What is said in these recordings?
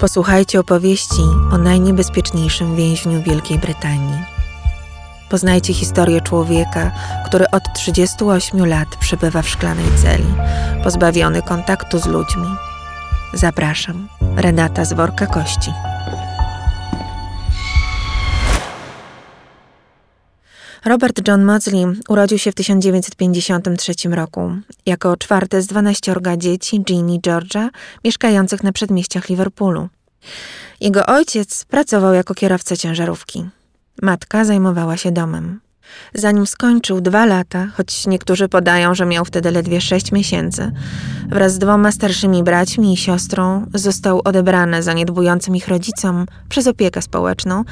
Posłuchajcie opowieści o najniebezpieczniejszym więźniu Wielkiej Brytanii. Poznajcie historię człowieka, który od 38 lat przebywa w szklanej celi, pozbawiony kontaktu z ludźmi. Zapraszam, Renata z Worka Kości. Robert John Maudsley urodził się w 1953 roku jako czwarte z dwanaściorga dzieci Ginny i Georgia mieszkających na przedmieściach Liverpoolu. Jego ojciec pracował jako kierowca ciężarówki. Matka zajmowała się domem. Zanim skończył dwa lata, choć niektórzy podają, że miał wtedy ledwie sześć miesięcy, wraz z dwoma starszymi braćmi i siostrą został odebrany zaniedbującym ich rodzicom przez opiekę społeczną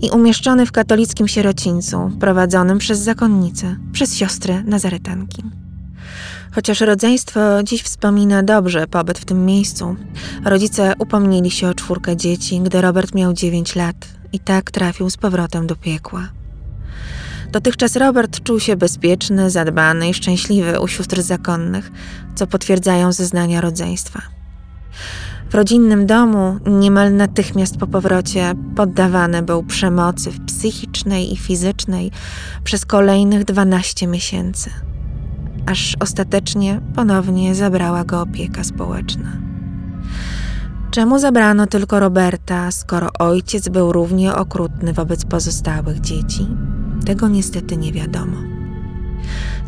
i umieszczony w katolickim sierocińcu prowadzonym przez zakonnicę, przez siostry nazaretanki. Chociaż rodzeństwo dziś wspomina dobrze pobyt w tym miejscu, rodzice upomnieli się o czwórkę dzieci, gdy Robert miał dziewięć lat i tak trafił z powrotem do piekła. Dotychczas Robert czuł się bezpieczny, zadbany i szczęśliwy u sióstr zakonnych, co potwierdzają zeznania rodzeństwa. W rodzinnym domu niemal natychmiast po powrocie poddawany był przemocy psychicznej i fizycznej przez kolejnych 12 miesięcy, aż ostatecznie ponownie zabrała go opieka społeczna. Czemu zabrano tylko Roberta, skoro ojciec był równie okrutny wobec pozostałych dzieci? Tego niestety nie wiadomo.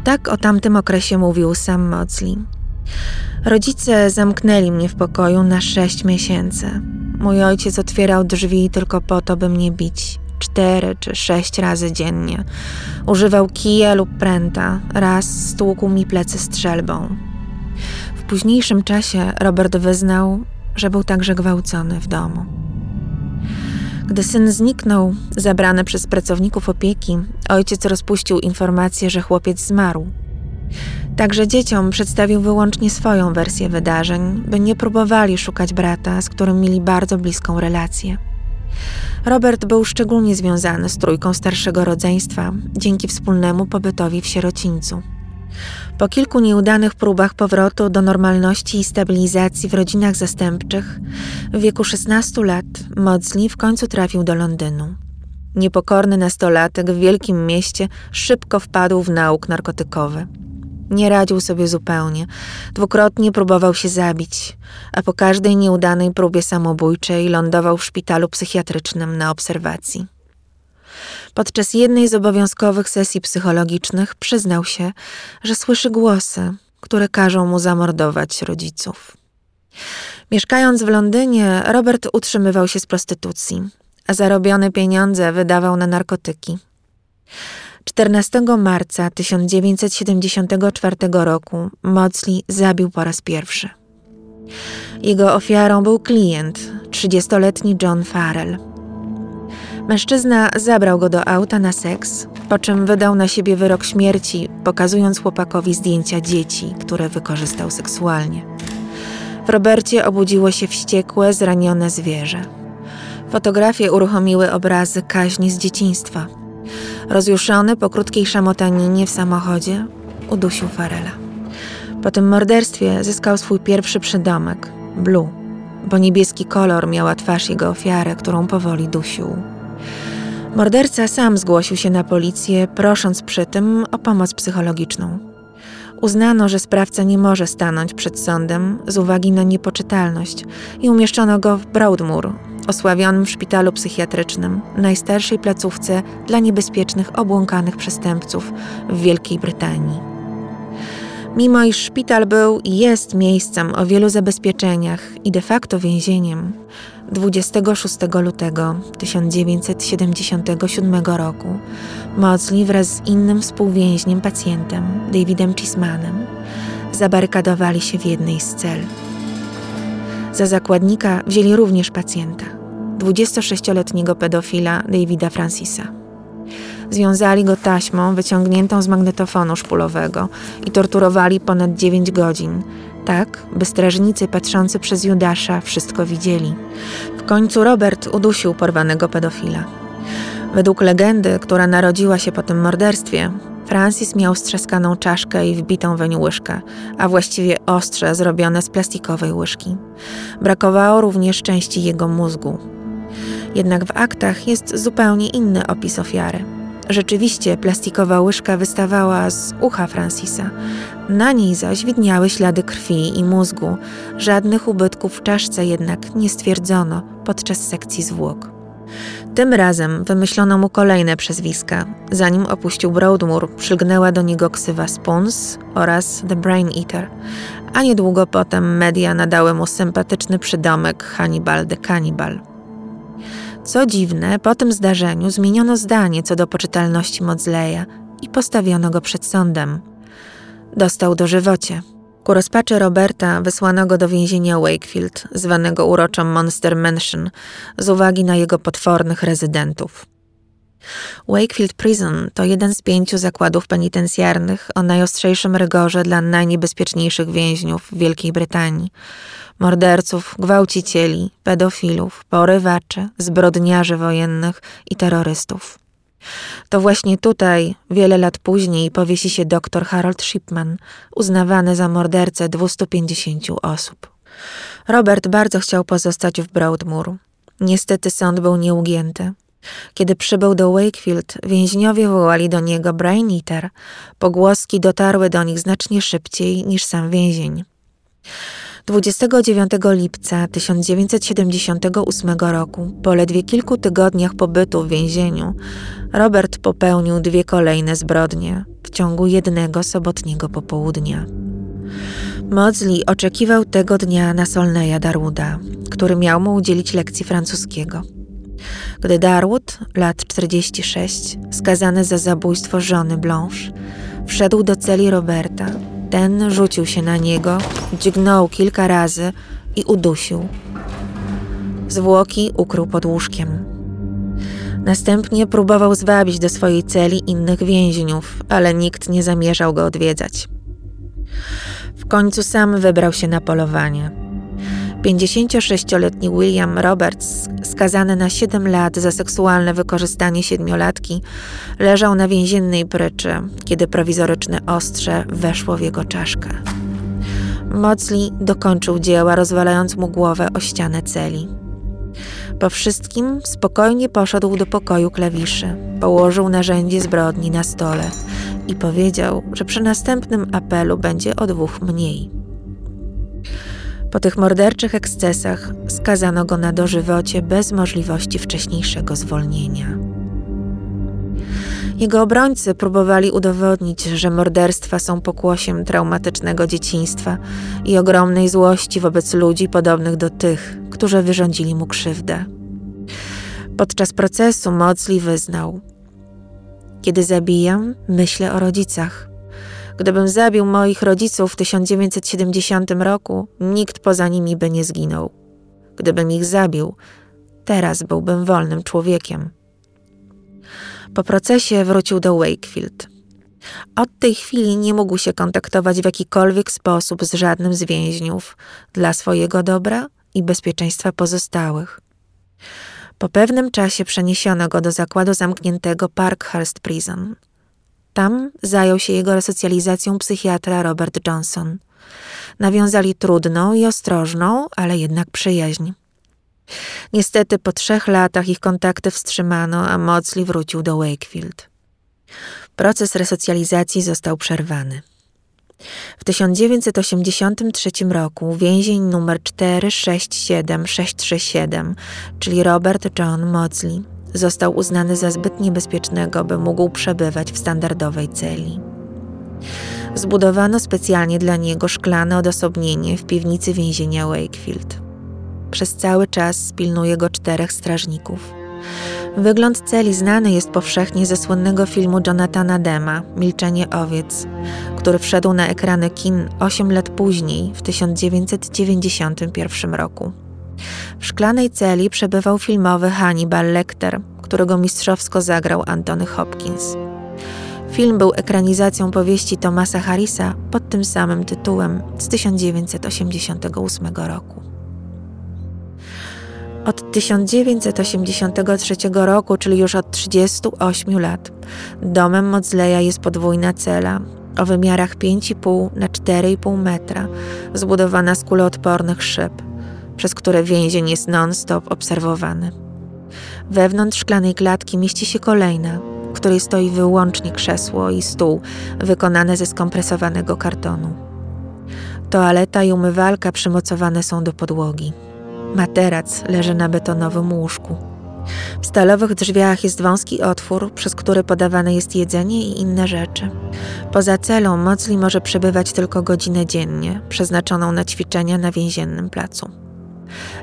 Tak o tamtym okresie mówił sam Maudsley. Rodzice zamknęli mnie w pokoju na sześć miesięcy. Mój ojciec otwierał drzwi tylko po to, by mnie bić. Cztery czy sześć razy dziennie. Używał kija lub pręta. Raz stłukł mi plecy strzelbą. W późniejszym czasie Robert wyznał, że był także gwałcony w domu. Gdy syn zniknął, zabrany przez pracowników opieki, ojciec rozpuścił informację, że chłopiec zmarł. Także dzieciom przedstawił wyłącznie swoją wersję wydarzeń, by nie próbowali szukać brata, z którym mieli bardzo bliską relację. Robert był szczególnie związany z trójką starszego rodzeństwa dzięki wspólnemu pobytowi w sierocińcu. Po kilku nieudanych próbach powrotu do normalności i stabilizacji w rodzinach zastępczych, w wieku 16 lat Maudsley w końcu trafił do Londynu. Niepokorny nastolatek w wielkim mieście szybko wpadł w nauk narkotykowy. Nie radził sobie zupełnie. Dwukrotnie próbował się zabić, a po każdej nieudanej próbie samobójczej lądował w szpitalu psychiatrycznym na obserwacji. Podczas jednej z obowiązkowych sesji psychologicznych przyznał się, że słyszy głosy, które każą mu zamordować rodziców. Mieszkając w Londynie, Robert utrzymywał się z prostytucji, a zarobione pieniądze wydawał na narkotyki. 14 marca 1974 roku Maudsley zabił po raz pierwszy. Jego ofiarą był klient, 30-letni John Farrell. Mężczyzna zabrał go do auta na seks, po czym wydał na siebie wyrok śmierci, pokazując chłopakowi zdjęcia dzieci, które wykorzystał seksualnie. W Robercie obudziło się wściekłe, zranione zwierzę. Fotografie uruchomiły obrazy kaźni z dzieciństwa. Rozjuszony po krótkiej szamotaninie w samochodzie, udusił Farela. Po tym morderstwie zyskał swój pierwszy przydomek Blue, bo niebieski kolor miała twarz jego ofiary, którą powoli dusił. Morderca sam zgłosił się na policję, prosząc przy tym o pomoc psychologiczną. Uznano, że sprawca nie może stanąć przed sądem z uwagi na niepoczytalność i umieszczono go w Broadmoor, osławionym szpitalu psychiatrycznym, najstarszej placówce dla niebezpiecznych, obłąkanych przestępców w Wielkiej Brytanii. Mimo iż szpital był i jest miejscem o wielu zabezpieczeniach i de facto więzieniem, 26 lutego 1977 roku Maudsley wraz z innym współwięźniem pacjentem, Davidem Chismanem, zabarykadowali się w jednej z cel. Za zakładnika wzięli również pacjenta, 26-letniego pedofila Davida Francisa. Związali go taśmą wyciągniętą z magnetofonu szpulowego i torturowali ponad 9 godzin, tak by strażnicy patrzący przez Judasza wszystko widzieli. W końcu Robert udusił porwanego pedofila. Według legendy, która narodziła się po tym morderstwie, Francis miał strzeskaną czaszkę i wbitą weń łyżkę, a właściwie ostrze zrobione z plastikowej łyżki. Brakowało również części jego mózgu. Jednak w aktach jest zupełnie inny opis ofiary. Rzeczywiście plastikowa łyżka wystawała z ucha Francisa. Na niej zaś widniały ślady krwi i mózgu. Żadnych ubytków w czaszce jednak nie stwierdzono podczas sekcji zwłok. Tym razem wymyślono mu kolejne przezwiska. Zanim opuścił Broadmoor, przylgnęła do niego ksywa Spoons oraz The Brain Eater, a niedługo potem media nadały mu sympatyczny przydomek Hannibal the Cannibal. Co dziwne, po tym zdarzeniu zmieniono zdanie co do poczytalności Maudsley'a i postawiono go przed sądem. Dostał dożywocie. Ku rozpaczy Roberta wysłano go do więzienia Wakefield, zwanego uroczo Monster Mansion, z uwagi na jego potwornych rezydentów. Wakefield Prison to jeden z pięciu zakładów penitencjarnych o najostrzejszym rygorze dla najniebezpieczniejszych więźniów w Wielkiej Brytanii. Morderców, gwałcicieli, pedofilów, porywaczy, zbrodniarzy wojennych i terrorystów. To właśnie tutaj, wiele lat później, powiesi się dr Harold Shipman, uznawany za mordercę 250 osób. Robert bardzo chciał pozostać w Broadmoor. Niestety sąd był nieugięty. Kiedy przybył do Wakefield, więźniowie wołali do niego Brain Eater. Pogłoski dotarły do nich znacznie szybciej niż sam więzień. 29 lipca 1978 roku, po ledwie kilku tygodniach pobytu w więzieniu, Robert popełnił dwie kolejne zbrodnie w ciągu jednego sobotniego popołudnia. Maudsley oczekiwał tego dnia na Solneya Darwooda, który miał mu udzielić lekcji francuskiego. Gdy Darwood, lat 46, skazany za zabójstwo żony Blanche, wszedł do celi Roberta, ten rzucił się na niego, dźgnął kilka razy i udusił. Zwłoki ukrył pod łóżkiem. Następnie próbował zwabić do swojej celi innych więźniów, ale nikt nie zamierzał go odwiedzać. W końcu sam wybrał się na polowanie. 56-letni William Roberts, skazany na 7 lat za seksualne wykorzystanie siedmiolatki, leżał na więziennej pryczy, kiedy prowizoryczne ostrze weszło w jego czaszkę. Mocli dokończył dzieła, rozwalając mu głowę o ścianę celi. Po wszystkim spokojnie poszedł do pokoju klawiszy, położył narzędzie zbrodni na stole i powiedział, że przy następnym apelu będzie o dwóch mniej. Po tych morderczych ekscesach skazano go na dożywocie bez możliwości wcześniejszego zwolnienia. Jego obrońcy próbowali udowodnić, że morderstwa są pokłosiem traumatycznego dzieciństwa i ogromnej złości wobec ludzi podobnych do tych, którzy wyrządzili mu krzywdę. Podczas procesu Mocli wyznał: Kiedy zabijam, myślę o rodzicach. Gdybym zabił moich rodziców w 1970 roku, nikt poza nimi by nie zginął. Gdybym ich zabił, teraz byłbym wolnym człowiekiem. Po procesie wrócił do Wakefield. Od tej chwili nie mógł się kontaktować w jakikolwiek sposób z żadnym z więźniów dla swojego dobra i bezpieczeństwa pozostałych. Po pewnym czasie przeniesiono go do zakładu zamkniętego Parkhurst Prison, tam zajął się jego resocjalizacją psychiatra Robert Johnson. Nawiązali trudną i ostrożną, ale jednak przyjaźń. Niestety po trzech latach ich kontakty wstrzymano, a Mocley wrócił do Wakefield. Proces resocjalizacji został przerwany. W 1983 roku więzień numer 467637, czyli Robert John Mocley, został uznany za zbyt niebezpiecznego, by mógł przebywać w standardowej celi. Zbudowano specjalnie dla niego szklane odosobnienie w piwnicy więzienia Wakefield. Przez cały czas pilnuje go czterech strażników. Wygląd celi znany jest powszechnie ze słynnego filmu Jonathana Dema Milczenie owiec, który wszedł na ekrany kin 8 lat później, w 1991 roku. W szklanej celi przebywał filmowy Hannibal Lecter, którego mistrzowsko zagrał Antony Hopkins. Film był ekranizacją powieści Thomasa Harrisa pod tym samym tytułem z 1988 roku. Od 1983 roku, czyli już od 38 lat, domem Modzleja jest podwójna cela o wymiarach 5,5 na 4,5 metra, zbudowana z kuloodpornych szyb, przez które więzień jest non-stop obserwowany. Wewnątrz szklanej klatki mieści się kolejna, w której stoi wyłącznie krzesło i stół wykonane ze skompresowanego kartonu. Toaleta i umywalka przymocowane są do podłogi. Materac leży na betonowym łóżku. W stalowych drzwiach jest wąski otwór, przez który podawane jest jedzenie i inne rzeczy. Poza celą Mocli może przebywać tylko godzinę dziennie, przeznaczoną na ćwiczenia na więziennym placu.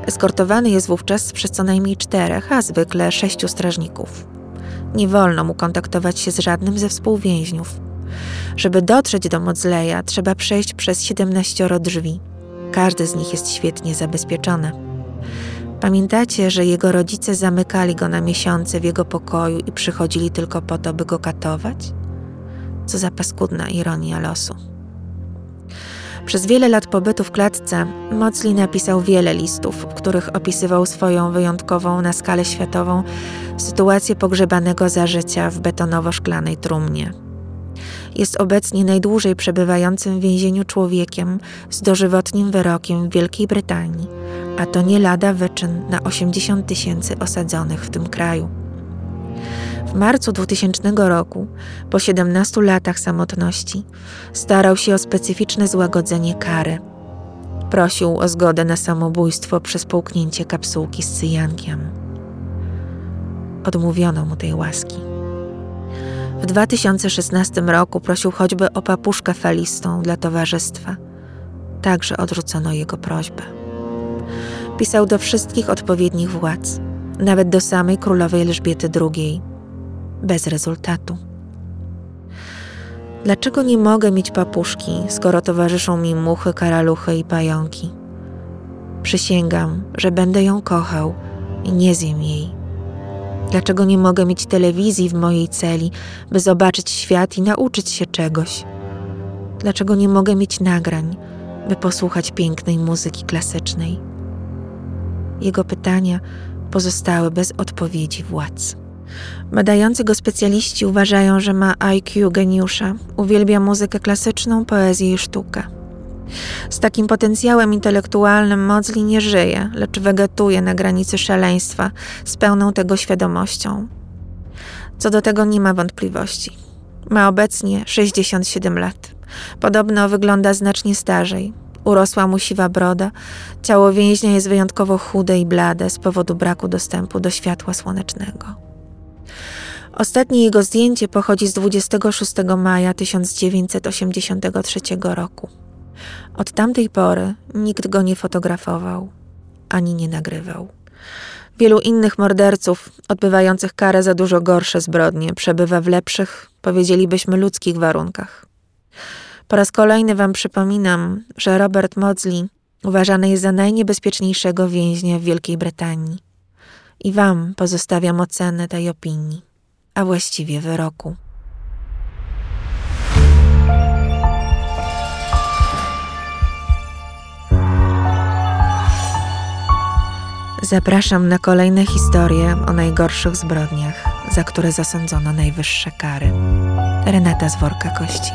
Eskortowany jest wówczas przez co najmniej czterech, a zwykle sześciu strażników. Nie wolno mu kontaktować się z żadnym ze współwięźniów. Żeby dotrzeć do Modzleja, trzeba przejść przez 17 drzwi. Każdy z nich jest świetnie zabezpieczony. Pamiętacie, że jego rodzice zamykali go na miesiące w jego pokoju i przychodzili tylko po to, by go katować? Co za paskudna ironia losu. Przez wiele lat pobytu w klatce Mocli napisał wiele listów, w których opisywał swoją wyjątkową na skalę światową sytuację pogrzebanego za życia w betonowo-szklanej trumnie. Jest obecnie najdłużej przebywającym w więzieniu człowiekiem z dożywotnim wyrokiem w Wielkiej Brytanii, a to nie lada wyczyn na 80 tysięcy osadzonych w tym kraju. W marcu 2000 roku, po 17 latach samotności, starał się o specyficzne złagodzenie kary. Prosił o zgodę na samobójstwo przez połknięcie kapsułki z cyjankiem. Odmówiono mu tej łaski. W 2016 roku prosił choćby o papuszkę falistą dla towarzystwa. Także odrzucono jego prośbę. Pisał do wszystkich odpowiednich władz, nawet do samej królowej Elżbiety II, bez rezultatu. Dlaczego nie mogę mieć papuszki, skoro towarzyszą mi muchy, karaluchy i pająki? Przysięgam, że będę ją kochał i nie zjem jej. Dlaczego nie mogę mieć telewizji w mojej celi, by zobaczyć świat i nauczyć się czegoś? Dlaczego nie mogę mieć nagrań, by posłuchać pięknej muzyki klasycznej? Jego pytania pozostały bez odpowiedzi władz. Badający go specjaliści uważają, że ma IQ geniusza, uwielbia muzykę klasyczną, poezję i sztukę. Z takim potencjałem intelektualnym Mozli nie żyje, lecz wegetuje na granicy szaleństwa, z pełną tego świadomością. Co do tego nie ma wątpliwości. Ma obecnie 67 lat. Podobno wygląda znacznie starzej. Urosła mu siwa broda, ciało więźnia jest wyjątkowo chude i blade z powodu braku dostępu do światła słonecznego. Ostatnie jego zdjęcie pochodzi z 26 maja 1983 roku. Od tamtej pory nikt go nie fotografował ani nie nagrywał. Wielu innych morderców, odbywających karę za dużo gorsze zbrodnie, przebywa w lepszych, powiedzielibyśmy, ludzkich warunkach. Po raz kolejny Wam przypominam, że Robert Maudsley uważany jest za najniebezpieczniejszego więźnia w Wielkiej Brytanii. I Wam pozostawiam ocenę tej opinii, a właściwie wyroku. Zapraszam na kolejne historie o najgorszych zbrodniach, za które zasądzono najwyższe kary. Renata z worka kości.